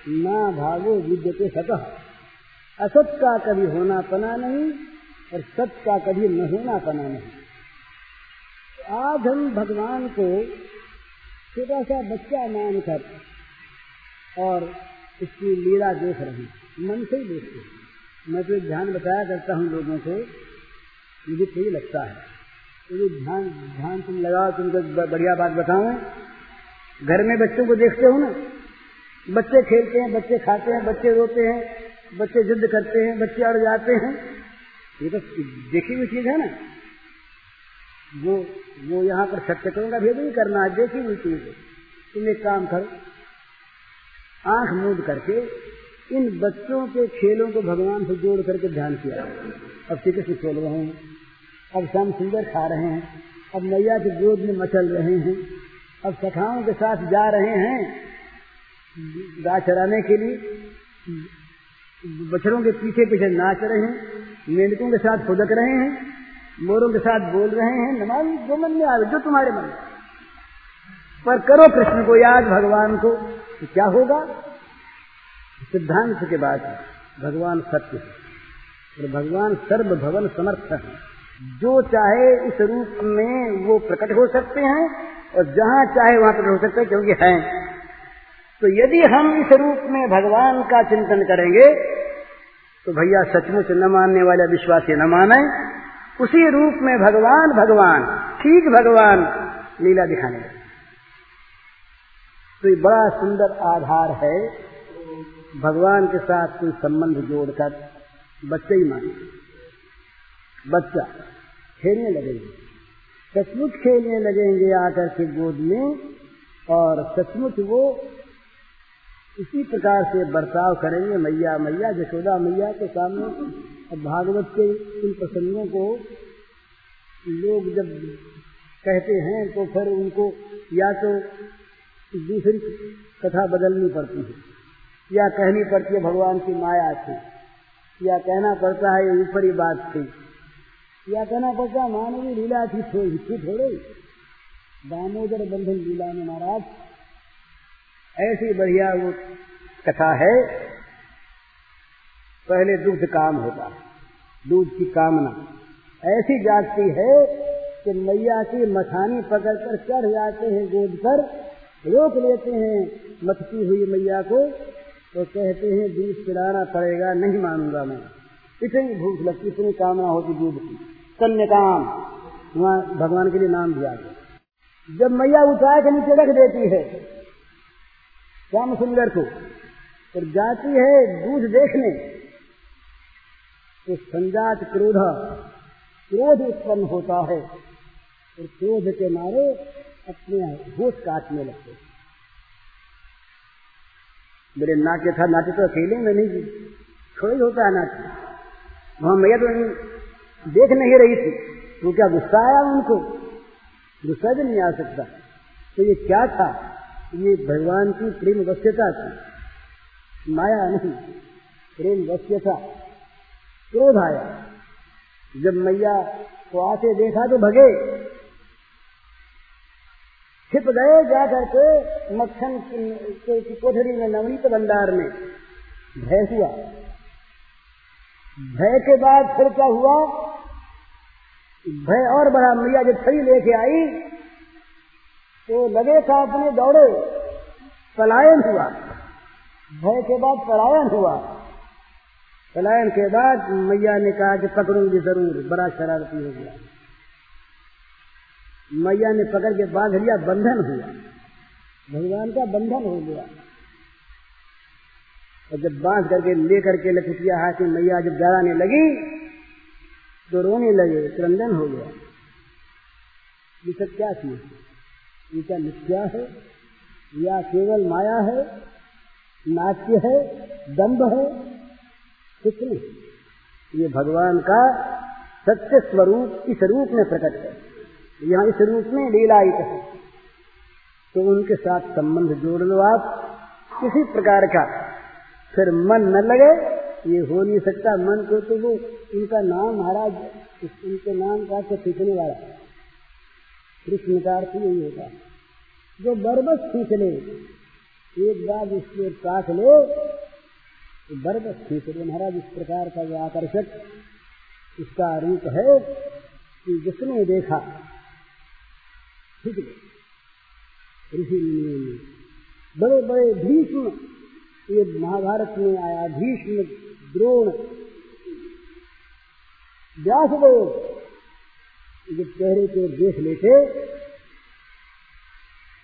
ना भावो विद्यते सतह असत का कभी होना पना नहीं, और सत का कभी न होना पना नहीं। आज हम भगवान को छोटा सा बच्चा मानकर और इसकी लीला देख रहे हैं। मन से ही देखते हैं। मैं तो ध्यान बताया करता हूँ लोगों को मुझे सही लगता है। तो ध्यान ध्यान तुम लगाओ, तुमको बढ़िया बात बताऊँ। घर में बच्चों को देखते हो ना? बच्चे खेलते हैं, बच्चे खाते हैं, बच्चे रोते हैं, बच्चे जिद करते हैं, बच्चे अड़ जाते हैं। ये तो देखी हुई चीज़ है ना? वो वो यहाँ पर सत्य का भेद नहीं करना है देखी हुई चीज़ है। तुम एक काम करो, आँख मूद करके इन बच्चों के खेलों को भगवान से जोड़ करके ध्यान किया अब श्री कृष्ण खेल रहे हैं। अब श्याम सुंदर खा रहे हैं। अब मैया के गोद में मचल रहे हैं। अब सखाओं के साथ जा रहे हैं गाय चराने के लिए, बछड़ों के पीछे पीछे नाच रहे हैं, मेंढकों के साथ फुदक रहे हैं, मोरों के साथ बोल रहे हैं, नमाज़ जो मन में आवे जो तुम्हारे मन में पर करो कृष्ण को याद भगवान को तो क्या होगा? सिद्धांत के बाद भगवान सत्य है। और भगवान सर्व भवन समर्थ है। जो चाहे इस रूप में वो प्रकट हो सकते हैं और जहाँ चाहे वहाँ प्रकट हो सकते हैं, क्योंकि हैं। तो यदि हम इस रूप में भगवान का चिंतन करेंगे तो भैया सचमुच न मानने वाले विश्वासी न माने। उसी रूप में भगवान भगवान, ठीक भगवान लीला दिखाने लगे। तो ये बड़ा सुंदर आधार है, भगवान के साथ कोई संबंध जोड़कर बच्चे ही माने। बच्चा, खेलने लगेंगे। सचमुच खेलने लगेंगे आकर के गोद में, और सचमुच वो इसी प्रकार से बर्ताव करेंगे मैया मैया, जशोदा मैया के सामने। अब भागवत के इन प्रसंगों को लोग जब कहते हैं तो फिर उनको या तो दूसरी कथा बदलनी पड़ती है, या कहनी पड़ती है भगवान की माया थी या कहना पड़ता है ऊपरी बात थी या कहना पड़ता मानवी लीला थी थी थोड़े। दामोदर बंधन लीला में महाराज, ऐसी बढ़िया वो कथा है, पहले दुग्ध काम होता, दूध की कामना। ऐसी जागती है कि मैया की मथानी पकड़कर चढ़ जाते हैं गोद पर, रोक लेते हैं मथती हुई मैया को तो कहते हैं दूध पिलाना पड़ेगा, नहीं मानूँगा मैं। इतनी भूख लगती, इतनी कामना होती दूध की। कन्या काम वहाँ भगवान के लिए नाम दिया गया। जब मैया उठा के नीचे रख देती है। श्याम सुंदर को। और जाती है दूध देखने। तो संजात क्रोध क्रोध उत्पन्न होता है। और क्रोध के मारे अपने होश काटने लगते मेरे नाट्य था नाट्य तो अकेले में नहीं, थोड़ा ही होता है नाट्य वहाँ मैया तो देख नहीं रही थी। तो क्या गुस्सा आया उनको? गुस्सा भी नहीं आ सकता। तो ये क्या था? ये भगवान की प्रेम वश्यता थी। माया नहीं, प्रेम वश्यता। क्रोध आया। जब मैया को आते देखा तो भगे। छिप गए जा करके मक्खन की कोठरी में, नवनीत भंडार में। भय हुआ। भय के बाद फिर क्या हुआ? भय और बड़ा मैया जब छड़ी लेके आई तो लगे था अपने दौड़े, पलायन हुआ। भय के बाद पलायन हुआ। पलायन के बाद मैया ने कहा कि पकड़ूँगी ज़रूर, बड़ा शरारती हो गया। मैया ने पकड़ के बाँध लिया, बंधन हुआ। भगवान का बंधन हो गया। और जब बाँध करके ले करके लखटिया हाथी मैया जब जलाने लगी तो रोने लगे, क्रंदन हो गया। ये सब क्या थी ये क्या मिथ्या है? या केवल माया है? नाट्य है? दम्भ है? कुछ नहीं। ये भगवान का सत्य स्वरूप इस रूप में प्रकट है। यहाँ इस रूप में लीलायित है। तो उनके साथ संबंध जोड़ लो आप। किसी प्रकार का फिर मन न लगे ये हो नहीं सकता, मन को तो वो उनका नाम महाराज उनके नाम का तो खींचने वाला कृष्ण का अर्थ यही होता। जो बरबस खींच ले, एक बार इसके काट ले तो बरबस खींच ले। महाराज, इस प्रकार का जो आकर्षक इसका रूप है कि जिसने देखा ठीक है ऋषि बड़े बड़े भीष्म ये महाभारत में आया, भीष्म द्रोण। व्यासदेव जब चेहरे को देख लेते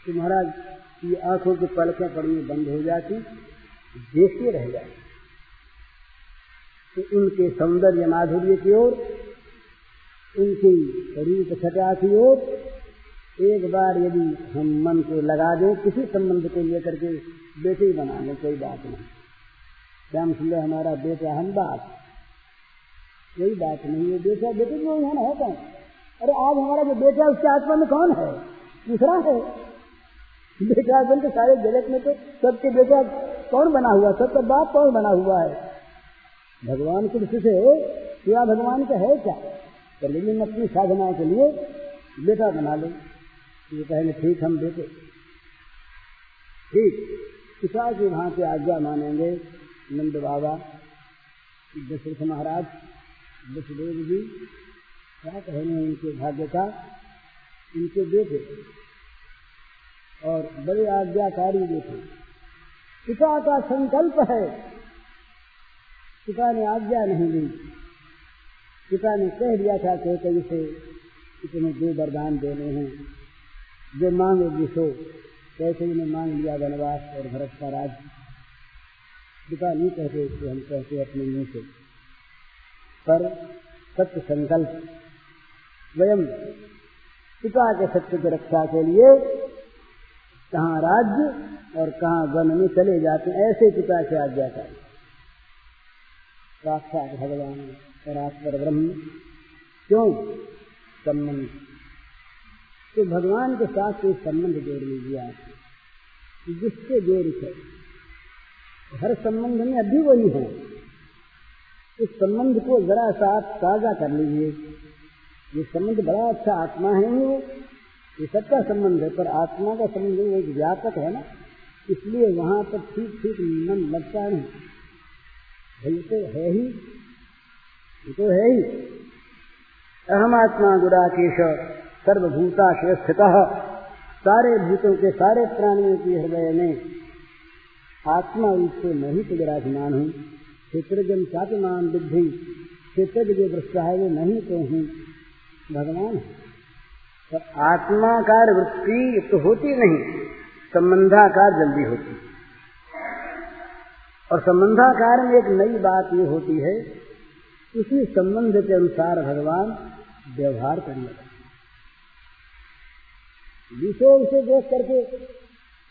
तो महाराज की आँखों की पलकें पड़नी बंद हो जाती, देखते रह जाते। तो उनके सौंदर्य माधुर्य की ओर, उनकी रूप छटा की ओर, एक बार यदि हम मन को लगा दें, किसी संबंध को लेकर के बेटे बना लें कोई बात नहीं। श्याम सुंदर हमारा बेटा, हम बात कोई बात नहीं है, बेटा, बेटे जो यहाँ है कौन? अरे आज हमारा जो बेटा उसके आत्मा में कौन है? दूसरा है। बेटा बन के सारे जगत में तो सबके बेटा कौन बना हुआ सबका बाप कौन बना हुआ है? भगवान की दृष्टि से क्या भगवान का है क्या? कर लेकिन अपनी साधना के लिए बेटा बना लो। ये कहेंगे, ठीक, हम बेटे। ठीक। पिता की वहाँ से आज्ञा मानेंगे। नंद बाबा, दशरथ महाराज, वसुदेव जी, क्या कहेंगे इनके भाग्य का? इनके बेटे। और बड़े आज्ञाकारी बेटे। पिता का संकल्प है। पिता ने आज्ञा नहीं दी पिता ने कह दिया था कि कई से तुम्हें दो वरदान देने हैं। जो मांगोगी सो, कैसे इन्हें मांग लिया वनवास और भरत का राज पिता नहीं कहते कि हम कहते अपने मुँह से। पर सत्य संकल्प, स्वयं पिता के सत्य की रक्षा के लिए कहाँ राज्य और कहाँ वन में चले जाते ऐसे पिता से आज्ञा कर साक्षात भगवान परात्पर ब्रह्म क्यों संबंध? तो भगवान के साथ कोई संबंध जोड़ लीजिए आप। जिससे जोड़ है हर संबंध में अभी वही है। इस संबंध को जरा सा आप ताज़ा कर लीजिए। ये संबंध बड़ा अच्छा आत्मा है वो। ये सबका संबंध है, पर आत्मा का संबंध एक व्यापक है ना। इसलिए वहाँ पर ठीक ठीक मन लगता नहीं। भाई तो है ही। ये तो है ही। अहम आत्मा गुराकेश सर्वभूता स्थित। सारे भूतों के सारे प्राणियों के हृदय में आत्मा रूप से मैं ही तो विराजमान हूँ। क्षेत्रजन सातमान बुद्धि क्षेत्र जो दृष्टा है वो नहीं तो हूँ। भगवान पर आत्माकार वृत्ति तो होती नहीं संबंधाकार जल्दी होती। और संबंधाकार में एक नई बात ये होती है, उसी संबंध के अनुसार भगवान व्यवहार करने लगता विषय उसे देख करके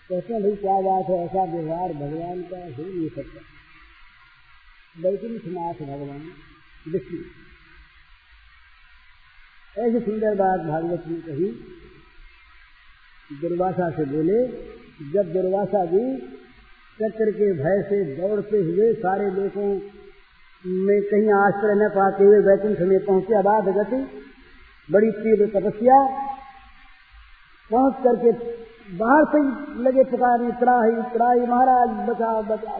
कहते हैं, भाई, क्या बात है? ऐसा व्यवहार भगवान का हो नहीं सकता। नाथ भगवान विष्णु। ऐसी सुंदर बात भागवत ने कही। दुर्वासा से बोले, जब दुर्वासा जी चक्र के भय से दौड़ते हुए सारे लोगों में कहीं आश्रय न पाते हुए वैकुंठ में पहुँचे, अबाध गति, बड़ी तीव्र तपस्या, पहुँच करके बाहर से लगे पुकारने त्राही त्राही महाराज, बचाओ बचाओ।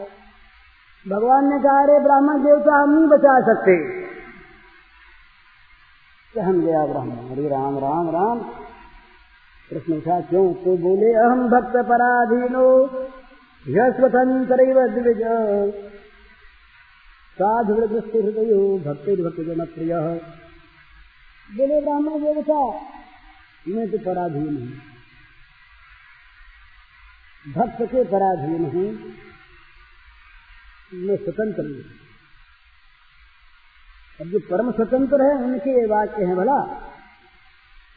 भगवान ने कहा, अरे ब्राह्मण देवता, हम नहीं बचा सकते। कहन गया ब्राह्मण हरे राम राम राम। कृष्ण उठा क्यों? तो बोले अहम भक्त पराधीनो द्विज। साधु भक्ति भक्ति जन प्रिय। बोले, ब्राह्मण देवता, मैं तो पराधीन हूँ। भक्त के पराधीन हूँ। मैं स्वतंत्र हूँ। अब जो परम स्वतंत्र है, उनके ये वाक्य हैं, भला।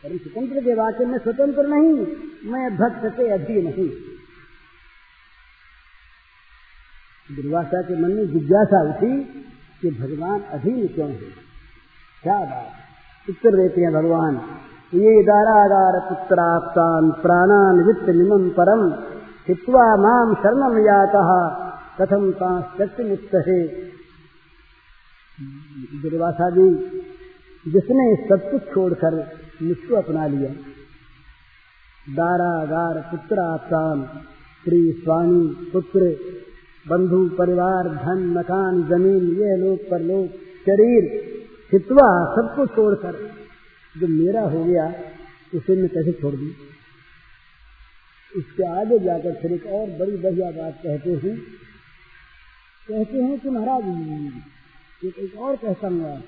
परम स्वतंत्र के वाक्य में स्वतंत्र नहीं, मैं भक्त के अधीन हूँ। दुर्वासा के मन में जिज्ञासा उठी कि भगवान अधीन क्यों है? क्या बात? उत्तर देते हैं भगवान, ये दारागार पुत्राप्तान प्राणान वित्त निमम परम हित्वा माम शरणम याता। कथम शक्ति मुक्त है दुर्वासा जी जिसने सब कुछ छोड़कर मुझको अपना लिया। दारागार पुत्राप्तान स्त्री स्वामी पुत्र, बंधु परिवार, धन, मकान, ज़मीन, ये लोग पर लोग शरीर हितवा सबको छोड़कर जो मेरा हो गया, उसे मैं कैसे छोड़ दूँ? इसके आगे जाकर फिर एक और बड़ी बढ़िया बात कहते हैं। कहते हैं कि महाराज एक, एक और कहता हूँ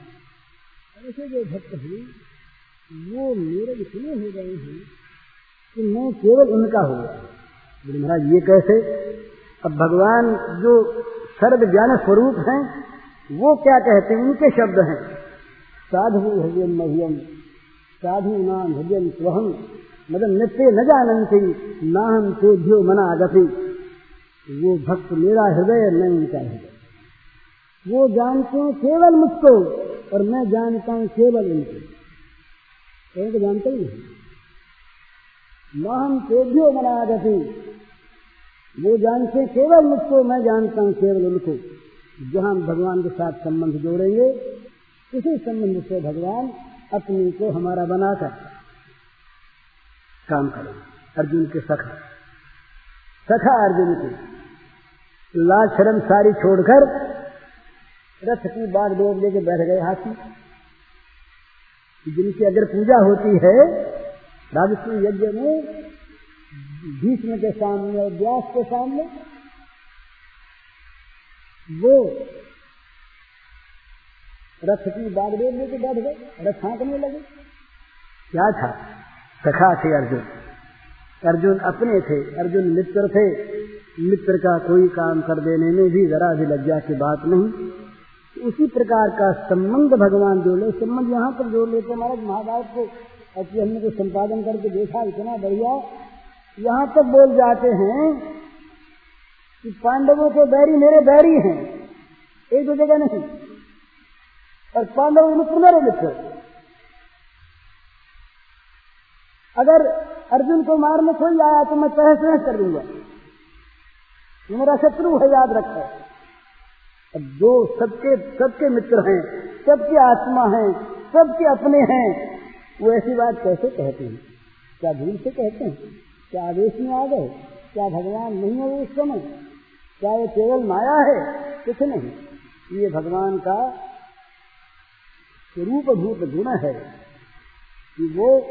ऐसे जो भक्त हैं वो मेरे इतने हो गए हैं कि मैं केवल उनका हो गया। महाराज ये कैसे? अब भगवान जो सर्व ज्ञान स्वरूप हैं वो क्या कहते हैं? उनके शब्द हैं। साधु भजन मह्यम साधु नाम हृदय स्वहम मतलब नित्य न जानती नाहम मना गति। वो भक्त मेरा हृदय मैं उनका हृदय। वो जानते हैं केवल मुझको, और मैं जानता हूँ केवल उनको। तो जानते ही? नहीं नाहम तेभ्यो मना गति। वो जानते केवल मुझको, मैं जानता हूँ केवल उनको। जहाँ भगवान के साथ संबंध जोड़ेंगे, उसी संबंध से भगवान अपने को हमारा बनाकर काम करें। अर्जुन के सखा। सखा अर्जुन के लाल शर्म सारी छोड़कर रथ की बाग डोब लेके बैठ गए हाथी। जिनकी अगर पूजा होती है राजस्व यज्ञ में, भीष्म के सामने और व्यास के सामने, वो रथ की बाग डोब लेके बैठ गए, रथ हाँकने लगे। क्या था? सखा थे अर्जुन। अर्जुन अपने थे, अर्जुन मित्र थे। मित्र का कोई काम कर देने में भी जरा भी लज्जा की बात नहीं। उसी प्रकार का संबंध भगवान जो ले संबंध यहाँ पर जोड़ लेते महाराज, महाभारत को। अच्छी हमने को संपादन करके देखा, इतना बढ़िया। यहाँ तक बोल जाते हैं कि पांडवों के बैरी मेरे बैरी हैं, एक दो जगह नहीं। और पांडव मित्र मेरे मित्र अगर अर्जुन को मारने कोई आया तो मैं तहस नहस कर दूँगा। ये मेरा शत्रु है, याद रखो। अब जो सबके सबके मित्र हैं, सबके आत्मा हैं, सबके अपने हैं। वो ऐसी बात कैसे कहते हैं? क्या भूल से कहते हैं? क्या आदेश में आ गए? क्या भगवान नहीं है उस समय? क्या ये केवल माया है? कुछ नहीं। ये भगवान का स्वरूप भूत गुण है कि वो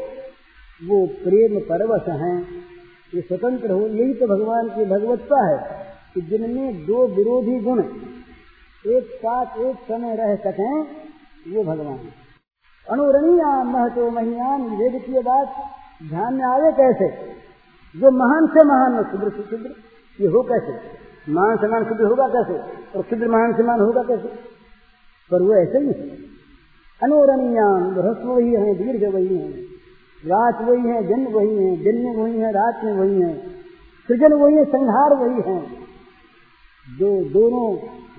वो प्रेम परवश हैं। ये स्वतंत्र हो यही तो भगवान की भगवत्ता है कि जिनमें दो विरोधी गुण, एक साथ एक समय रह सकें, वो भगवान अनुरणीयाम महतो महियान वेद की बात ध्यान में आवे कैसे? जो महान से महान शुद्र से शुद्र ये हो कैसे? महान से महान शुद्र होगा कैसे? और शुद्र महान से महान होगा कैसे? पर वो ऐसे ही अनुरणीयाम रहस्व वही है दीर्घ वही है। रात वही है, दिन वही है, दिन में वही है, रात में वही है। सृजन वही है, संहार वही है। जो दोनों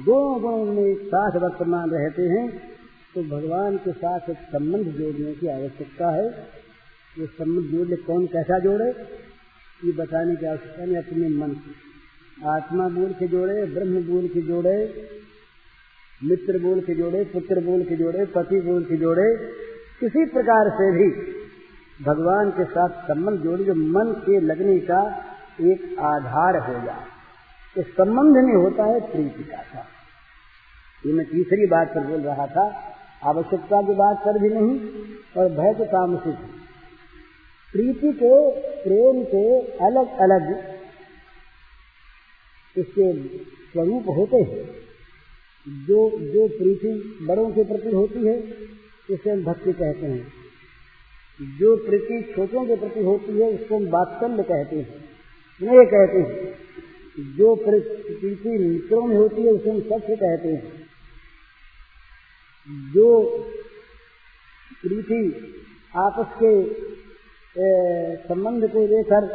दोनों गुणों में साथ वर्तमान रहते हैं तो भगवान के साथ एक संबंध जोड़ने की आवश्यकता है। ये संबंध जोड़ने कौन कैसा जोड़े? ये बताने की आवश्यकता नहीं, अपने मन की आत्मा बोल के जोड़े, ब्रह्म बोल के जोड़े, मित्र बोल के जोड़े, पुत्र बोल के जोड़े, पति बोल के जोड़े, किसी प्रकार से भी भगवान के साथ संबंध जोड़े, जो मन के लगने का एक आधार हो जाए। इस संबंध में होता है, प्रीति का था। ये मैं तीसरी बात पर बोल रहा था, आवश्यकता की बात कर भी नहीं, और भय के काम से प्रीति के प्रेम के अलग अलग इसके स्वरूप होते हैं। जो जो प्रीति बड़ों के प्रति होती है इसे हम भक्ति कहते हैं। जो प्रीति छोटों के प्रति होती है, उसको हम वात्सल्य कहते हैं। स्नेह कहते हैं, जो प्रीति मित्रों में होती है, उसे हम सत्य कहते हैं। जो प्रीति आपस के संबंध को लेकर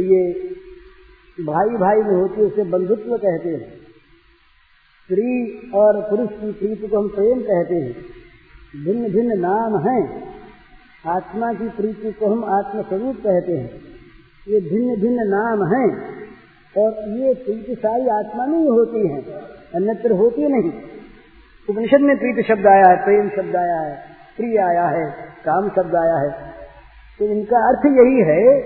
ये भाई भाई में होती है, उसे बंधुत्व कहते हैं। स्त्री और पुरुष की प्रीति को हम प्रेम कहते हैं। भिन्न भिन्न नाम हैं। आत्मा की प्रीति को हम आत्मस्वरूप कहते हैं। ये भिन्न भिन्न नाम हैं और ये प्रीति सारी आत्मा में ही होती है, अन्यत्र होती नहीं। उपनिषद में प्रीति शब्द आया है, प्रेम शब्द आया है, प्रिय आया है, काम शब्द आया है। तो इनका अर्थ यही है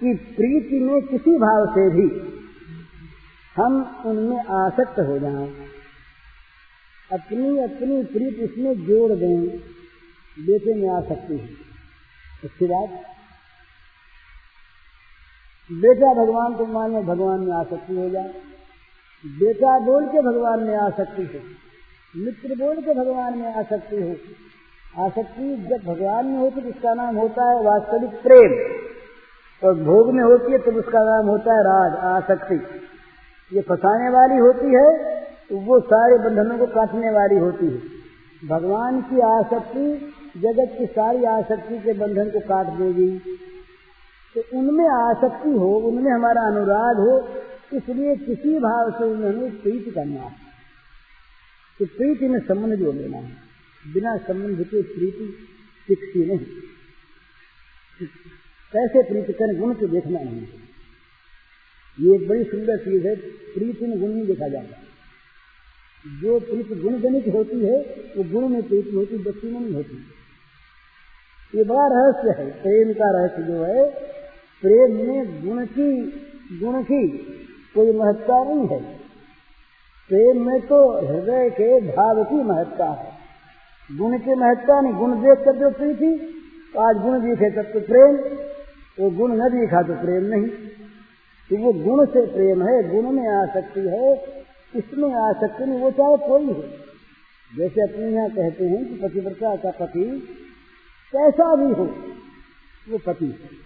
कि प्रीति में किसी भाव से भी हम उनमें आसक्त हो जाएँ। अपनी अपनी प्रीत इसमें जोड़ दें, बेटे में आ सकती है। उसके बाद बेटा भगवान को माने भगवान में आसक्ति हो जाए। बेटा बोल के भगवान में आसक्ति हो। मित्र बोल के भगवान में आसक्ति हो। आसक्ति जब भगवान में होती तो उसका नाम होता है वास्तविक प्रेम। और भोग में होती है तब उसका नाम होता है राग आसक्ति ये फंसाने वाली होती है तो वो सारे बंधनों को काटने वाली होती है। भगवान की आसक्ति, जगत की सारी आसक्ति के बंधन को काट देगी। तो उनमें आसक्ति हो, उनमें हमारा अनुराग हो, इसलिए किसी भाव से उन्हें हमें प्रीति करना है। तो प्रीति में संबंध जोड़ लेना है। बिना संबंध के प्रीति टिकती नहीं। कैसे प्रीति करें? गुण को देखना नहीं ये एक बड़ी सुंदर चीज़ है। प्रीति में गुण नहीं देखा जाता। जो प्रीति गुणगणित होती है, वो गुण में प्रीति होती, व्यक्ति में नहीं होती। ये बड़ा रहस्य है, प्रेम का रहस्य जो है, प्रेम में गुण की गुण की कोई महत्ता नहीं है। प्रेम में तो हृदय के भाव की महत्ता है। गुण की महत्ता नहीं, गुण देख कर जो प्रीति तो आज गुण दिखे तब तो प्रेम, वो गुण न दिखा तो प्रेम नहीं। तो वो गुण से प्रेम है, गुण में आ सकती है इसमें आ सकते नहीं, वो चाहे कोई हो। जैसे अपने यहाँ कहते हैं कि पतिव्रता का पति कैसा भी हो, वो पति है।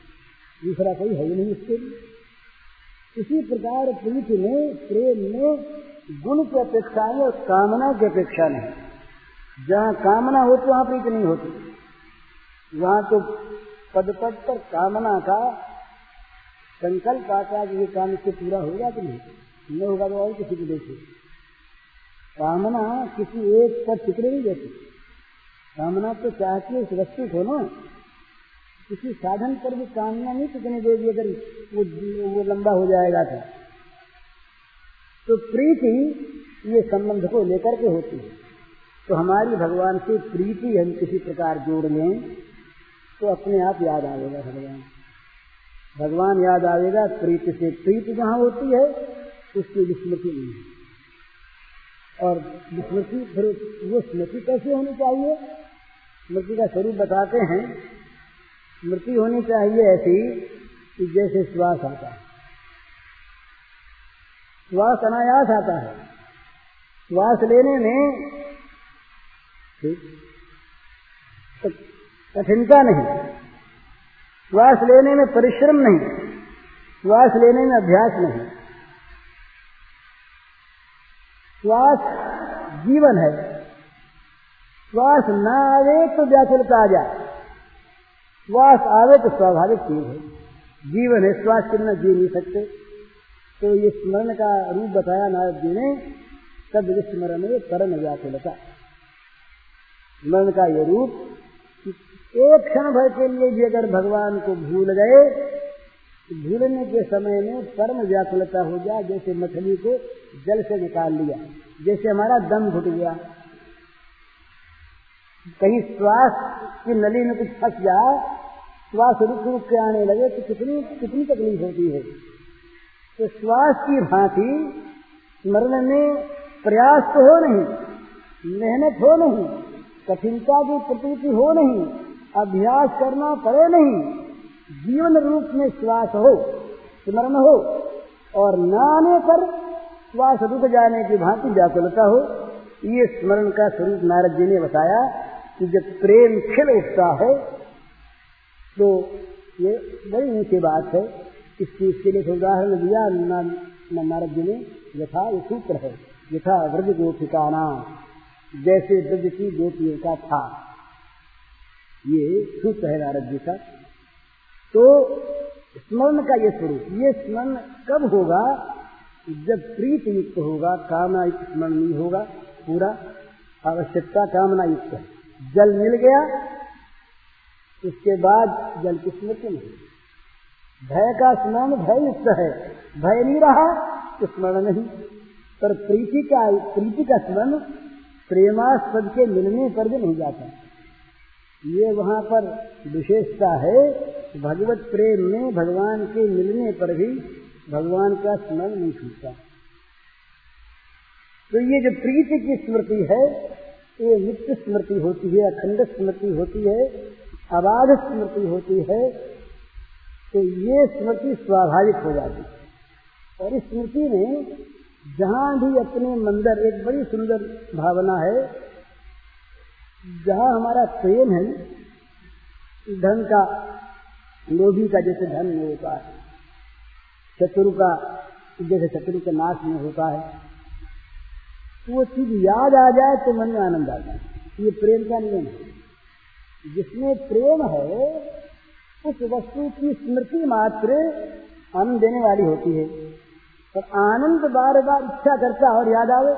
दूसरा कोई है ही नहीं उसके लिए। इसी प्रकार प्रीति में, प्रेम में गुण की अपेक्षा है और कामना की अपेक्षा नहीं। जहाँ कामना होती वहाँ प्रीति नहीं होती। वहाँ तो पद पद पर कामना का संकल्प आता है कि ये काम इससे पूरा होगा कि नहीं। न होगा तो और किसी को देखे। कामना किसी एक पर टिकने नहीं देती। कामना तो चाहती है सुरक्षित हो ना किसी साधन पर भी कामना नहीं टिकने देगी अगर वो वो लंबा हो जाएगा था तो प्रीति ये संबंध को लेकर के होती है। तो हमारी भगवान से प्रीति हम किसी प्रकार जोड़ लें तो अपने आप याद आएगा भगवान। भगवान याद आएगा, प्रीति से प्रीति जहाँ होती है उसकी विस्मृति नहीं है। और विस्मृति फिर वो स्मृति कैसे होनी चाहिए? स्मृति का स्वरूप बताते हैं। स्मृति होनी चाहिए ऐसी कि जैसे श्वास आता है। श्वास अनायास आता है। श्वास लेने में कठिनता नहीं। श्वास लेने में परिश्रम नहीं। श्वास लेने में अभ्यास नहीं। श्वास जीवन है। श्वास न आवे तो व्याकुलता आ जाए। श्वास आवे तो स्वाभाविक चीज़ है। जीवन है, श्वास के बिना जी नहीं सकते। तो ये स्मरण का रूप बताया नारद जी ने, तब स्मरण परम व्याकुलता। स्मरण का ये रूप एक क्षण भर के लिए भी अगर भगवान को भूल गए भूलने के समय में परम व्याकुलता हो जाए, जैसे मछली को जल से निकाल लिया। जैसे हमारा दम घुट गया। कहीं श्वास की नली में कुछ फंस जाए, श्वास रुक रुक के आने लगे तो कितनी कितनी तकलीफ़ होती है। तो श्वास की भांति स्मरण में प्रयास तो हो नहीं, मेहनत हो नहीं, कठिनता की प्रतीति हो नहीं, अभ्यास करना पड़े नहीं, जीवन रूप में श्वास हो, स्मरण हो, और न आने पर श्वास रुक जाने की भांति व्याकुलता हो, ये स्मरण का स्वरूप नारद जी ने बताया कि जब प्रेम खिल उठता है तो ये बड़ी ऊँची बात है। इस चीज़ के लिए उदाहरण दिया नारद जी ने, यथा ये सूत्र है, यथा व्रज गोपिका नाम, जैसे ब्रज की गोपियों का था। ये सूत्र है नारद जी का। तो स्मरण का ये स्वरूप, ये स्मरण कब होगा? जब प्रीत युक्त होगा, कामना युक्त स्मरण नहीं होगा, पूरा आवश्यकता कामना युक्त है। जल मिल गया, उसके बाद जल की स्मृति नहीं। भय का स्मरण भय युक्त है। भय नहीं रहा तो स्मरण नहीं। पर प्रीति का प्रीति का स्मरण प्रेमास्पद के मिलने पर भी नहीं जाता। ये वहाँ पर विशेषता है भगवत प्रेम में भगवान के मिलने पर भी भगवान का स्मरण नहीं छूटता। तो ये जो प्रीति की स्मृति है, ये नित्य स्मृति होती है, अखंड स्मृति होती है, अबाध स्मृति होती है तो ये स्मृति स्वाभाविक हो जाती है। और इस स्मृति में जहाँ भी अपने मंदिर, एक बड़ी सुंदर भावना है, जहाँ हमारा प्रेम है, धन का, लोभी का जैसे धन में होता है। शत्रु का, जैसे शत्रु के नाश में होता है तो वो चीज़ याद आ जाए तो मन में आनंद आ जाए ये प्रेम का नियम है। जिसमें प्रेम है, उस वस्तु की स्मृति मात्र आनंद देने वाली होती है। और आनंद बार बार इच्छा करता और याद आवे,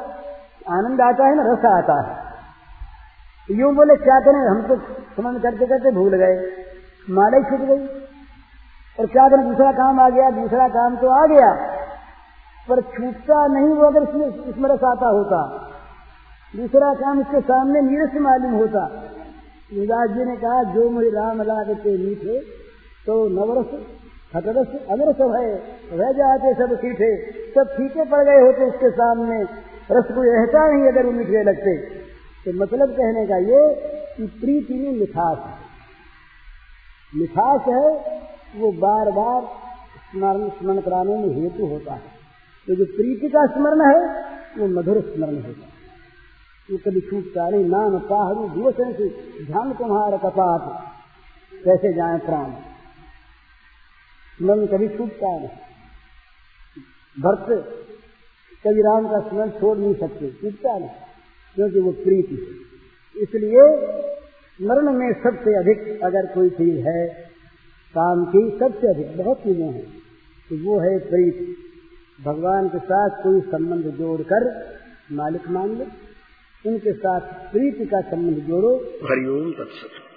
आनंद आता है ना, रस आता है। यूँ बोले, क्या करें? हम तो समझ करते करते भूल गए माला ही छूट गई। और क्या करें? दूसरा काम आ गया, दूसरा काम तो आ गया। पर छूटता नहीं वो अगर इसमें इसमें आता होता। दूसरा काम इसके सामने नीरस मालूम होता। निदास जी ने कहा, जो मुझे राम लागते मीठे तो नवरस, खतरस अनरस है। रह जाते सब सीठे। सब फीके पड़ गए होते उसके सामने। रस को रहता नहीं अगर वो मीठे लगते। तो मतलब कहने का ये कि प्रीति में मिठास है। मिठास है वो बार बार स्मरण स्मरण कराने में हेतु होता है। तो जो प्रीति का स्मरण है, वो मधुर स्मरण होता है। वो कभी छूटता नहीं नाम पाहरू दिवसन से ध्यान तुम्हार कपात। कैसे जाए प्राण? स्मरण कभी छूटता नहीं भक्त कभी राम का स्मरण छोड़ नहीं सकते छूटता नहीं क्योंकि वो प्रीति है। इसलिए स्मरण में सबसे अधिक अगर कोई चीज़ है काम की सबसे अधिक, बहुत चीज़ें हैं। तो वो है प्रीत। भगवान के साथ कोई संबंध जोड़कर मालिक मान लो, उनके साथ प्रीति का संबंध जोड़ो। हरिओम तत्सत।